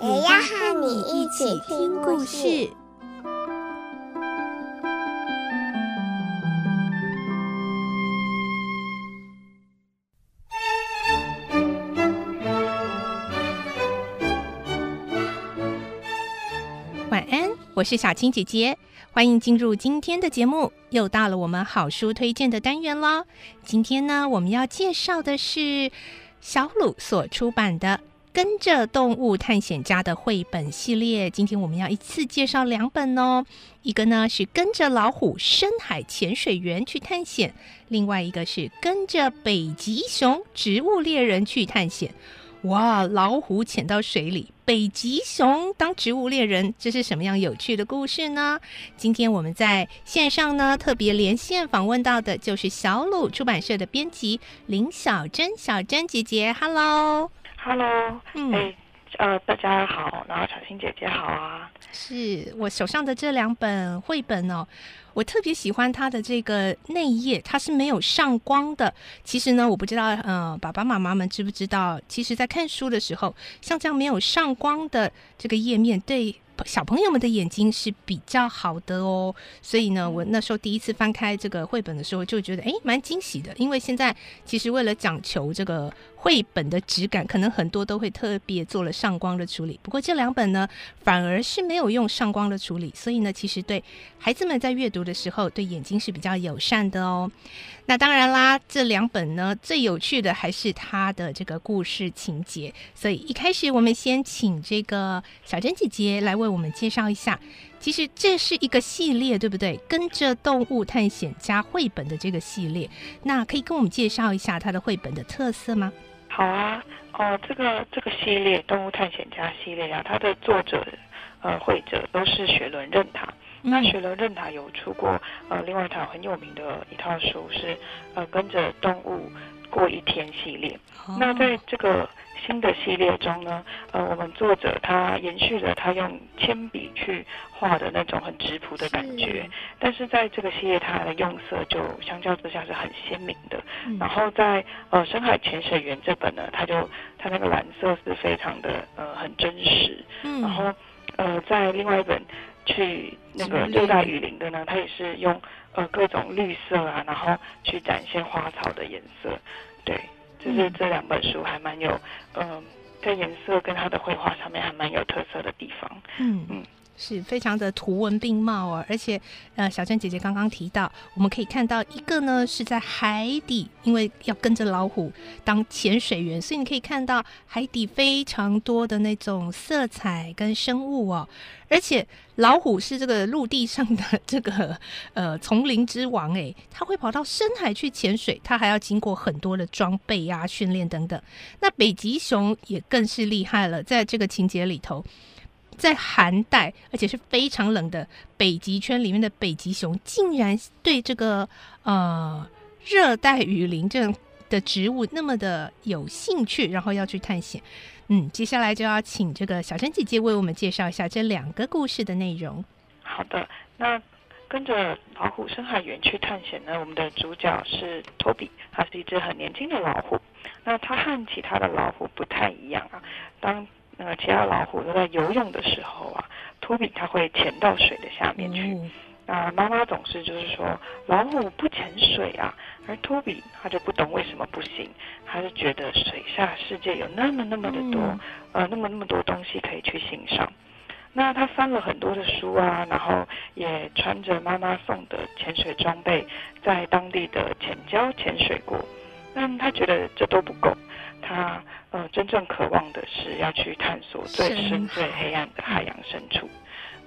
也要和你一起听故事。晚安，我是小青姐姐，欢迎进入今天的节目。又到了我们好书推荐的单元喽。今天呢，我们要介绍的是小鲁所出版的。跟着动物探险家的绘本系列，今天我们要一次介绍两本哦。一个呢是跟着老虎深海潜水员去探险，另外一个是跟着北极熊植物猎人去探险。哇，老虎潜到水里，北极熊当植物猎人，这是什么样有趣的故事呢？今天我们在线上呢特别连线访问到的就是小鲁出版社的编辑林小珍，小珍姐姐，Hello。Hello，嗯，哎，呃，大家好，然后小青姐姐好啊，是我手上的这两本绘本哦，我特别喜欢它的这个内页，它是没有上光的。其实呢，我不知道，嗯、呃，爸爸妈妈们知不知道，其实在看书的时候，像这样没有上光的这个页面，对。小朋友们的眼睛是比较好的哦，所以呢，我那时候第一次翻开这个绘本的时候，就觉得诶蛮惊喜的。因为现在其实为了讲求这个绘本的质感，可能很多都会特别做了上光的处理。不过这两本呢，反而是没有用上光的处理，所以呢，其实对孩子们在阅读的时候，对眼睛是比较友善的哦。那当然啦，这两本呢，最有趣的还是它的这个故事情节。所以一开始我们先请这个小珍姐姐来为我们介绍一下。其实这是一个系列，对不对？跟着动物探险家绘本的这个系列，那可以跟我们介绍一下它的绘本的特色吗？好啊，哦，这个这个系列动物探险家系列啊，它的作者呃绘者都是雪伦任塔。那雪伦任塔有出过呃，另外一套很有名的一套书是呃，跟着动物过一天系列。那在这个新的系列中呢，呃，我们作者他延续了他用铅笔去画的那种很质朴的感觉，但是在这个系列它的用色就相较之下是很鲜明的。然后在呃深海潜水员这本呢，它就它那个蓝色是非常的呃很真实。然后呃在另外一本。去那个热带雨林的呢，它也是用呃各种绿色啊，然后去展现花草的颜色。对，就是这两本书还蛮有，嗯、呃，在颜色跟它的绘画上面还蛮有特色的地方。嗯嗯。是非常的图文并茂哦，而且，呃，小珍姐姐刚刚提到，我们可以看到一个呢是在海底，因为要跟着老虎当潜水员，所以你可以看到海底非常多的那种色彩跟生物哦，而且老虎是这个陆地上的这个呃丛林之王诶，它会跑到深海去潜水，它还要经过很多的装备啊、训练等等。那北极熊也更是厉害了，在这个情节里头。在寒带，而且是非常冷的北极圈里面的北极熊，竟然对这个呃热带雨林这样的植物那么的有兴趣，然后要去探险。嗯，接下来就要请这个小珍姐姐为我们介绍一下这两个故事的内容。好的，那跟着老虎深海员去探险呢，我们的主角是托比，他是一只很年轻的老虎。那它和其他的老虎不太一样啊，当其他老虎都在游泳的时候啊，托比他会潜到水的下面去。那妈妈总是就是说老虎不潜水啊，而托比他就不懂为什么不行，他就觉得水下世界有那么那么的多，呃，那么那么多东西可以去欣赏。那他翻了很多的书啊，然后也穿着妈妈送的潜水装备，在当地的浅礁潜水过，但他觉得这都不够。他呃真正渴望的是要去探索最深最黑暗的海洋深处，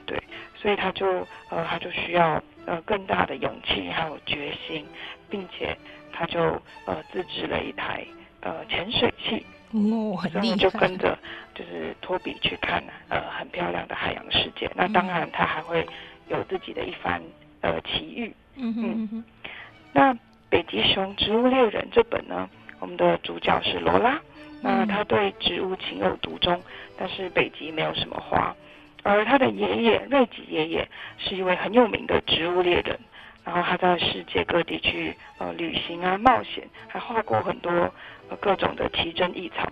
对，所以他就呃他就需要呃更大的勇气还有决心，并且他就呃自制了一台呃潜水器，哦，很厉害。就跟着就是托比去看呃很漂亮的海洋世界。那当然他还会有自己的一番呃奇遇。嗯哼嗯哼。那北极熊植物猎人这本呢，我们的主角是罗拉。那他对植物情有独钟，但是北极没有什么花。而他的爷爷瑞吉爷爷是一位很有名的植物猎人，然后他在世界各地去呃旅行啊冒险，还画过很多呃各种的奇珍异草。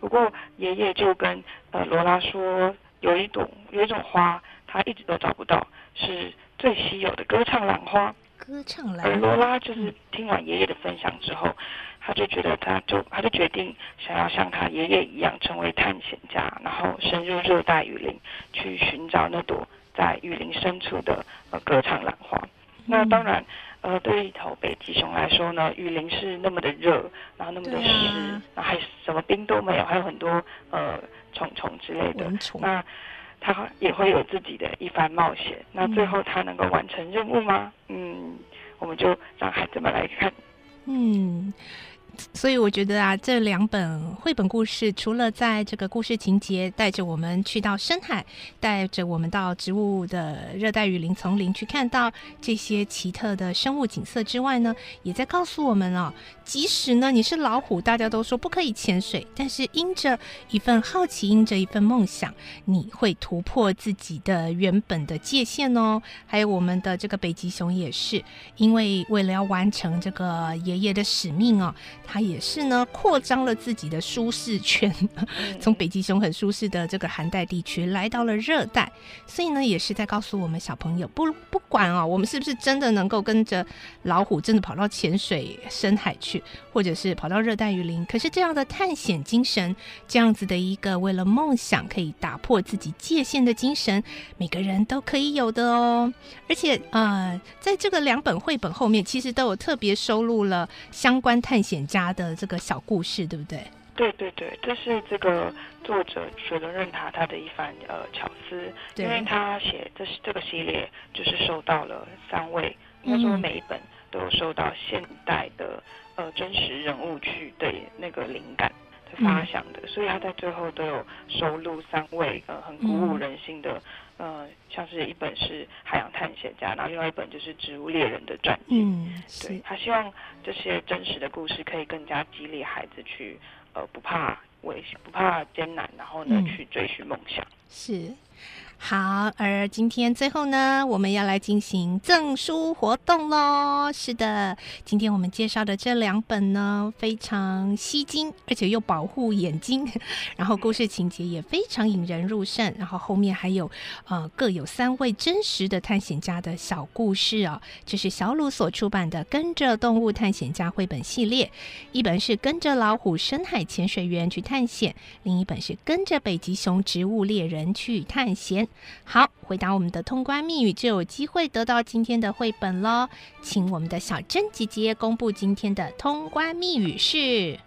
不过爷爷就跟呃罗拉说，有一朵有一种花，他一直都找不到，是最稀有的歌唱兰花。歌唱兰花。而罗拉就是听完爷爷的分享之后。他就觉得，他就他就决定想要像他爷爷一样成为探险家，然后深入热带雨林去寻找那朵在雨林深处的呃歌唱兰花。嗯、那当然，呃，对于一头北极熊来说呢，雨林是那么的热，然后那么的湿，啊、然后还什么冰都没有，还有很多呃虫虫之类的。虫那他也会有自己的一番冒险。嗯、那最后他能够完成任务吗？嗯，我们就让孩子们来看。嗯。所以我觉得啊，这两本绘本故事，除了在这个故事情节带着我们去到深海，带着我们到植物的热带雨林丛林去看到这些奇特的生物景色之外呢，也在告诉我们哦，即使呢你是老虎，大家都说不可以潜水，但是因着一份好奇，因着一份梦想，你会突破自己的原本的界限哦。还有我们的这个北极熊也是，因为为了要完成这个爷爷的使命哦。他也是呢，扩张了自己的舒适圈，从北极熊很舒适的这个寒带地区来到了热带，所以呢，也是在告诉我们小朋友，不不管啊、哦，我们是不是真的能够跟着老虎真的跑到浅水深海去，或者是跑到热带雨林，可是这样的探险精神，这样子的一个为了梦想可以打破自己界限的精神，每个人都可以有的哦。而且呃，在这个两本绘本后面，其实都有特别收录了相关探险家的这个小故事，对不对？对对对，这是这个作者水伦任塔他的一番呃巧思，因为他写这是这个系列，就是收到了三位，应该说每一本都有受到现代的呃真实人物去对那个灵感的发想的，嗯、所以他在最后都有收录三位呃很鼓舞人心的。嗯呃，像是一本是海洋探险家，然后另外一本就是植物猎人的传记。嗯，对，他希望这些真实的故事可以更加激励孩子去，呃，不怕危险，不怕艰难，然后呢，嗯、去追寻梦想。是。好，而今天最后呢，我们要来进行赠书活动喽。是的，今天我们介绍的这两本呢，非常吸睛，而且又保护眼睛，然后故事情节也非常引人入胜，然后后面还有呃各有三位真实的探险家的小故事哦。这是小鲁所出版的《跟着动物探险家》绘本系列，一本是跟着老虎深海潜水员去探险，另一本是跟着北极熊植物猎人去探险。好，回答我们的通关密语就有机会得到今天的绘本喽，请我们的小珍姐姐公布今天的通关密语是。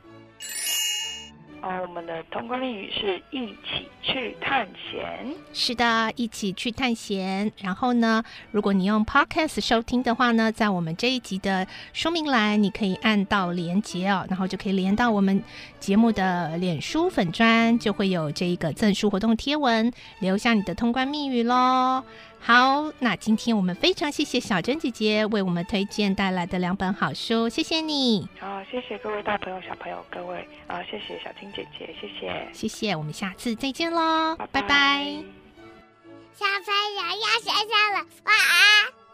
哦，我们的通关密语是一起去探险。是的，一起去探险。然后呢，如果你用 Podcast 收听的话呢，在我们这一集的说明栏，你可以按到连结哦，然后就可以连到我们节目的脸书粉砖，就会有这一个赠书活动贴文，留下你的通关密语喽。好，那今天我们非常谢谢小珍姐姐为我们推荐带来的两本好书，谢谢你。好，谢谢各位大朋友、小朋友，各位啊，谢谢小青姐姐，谢谢，谢谢，我们下次再见喽，拜拜。小朋友要睡觉了，晚安。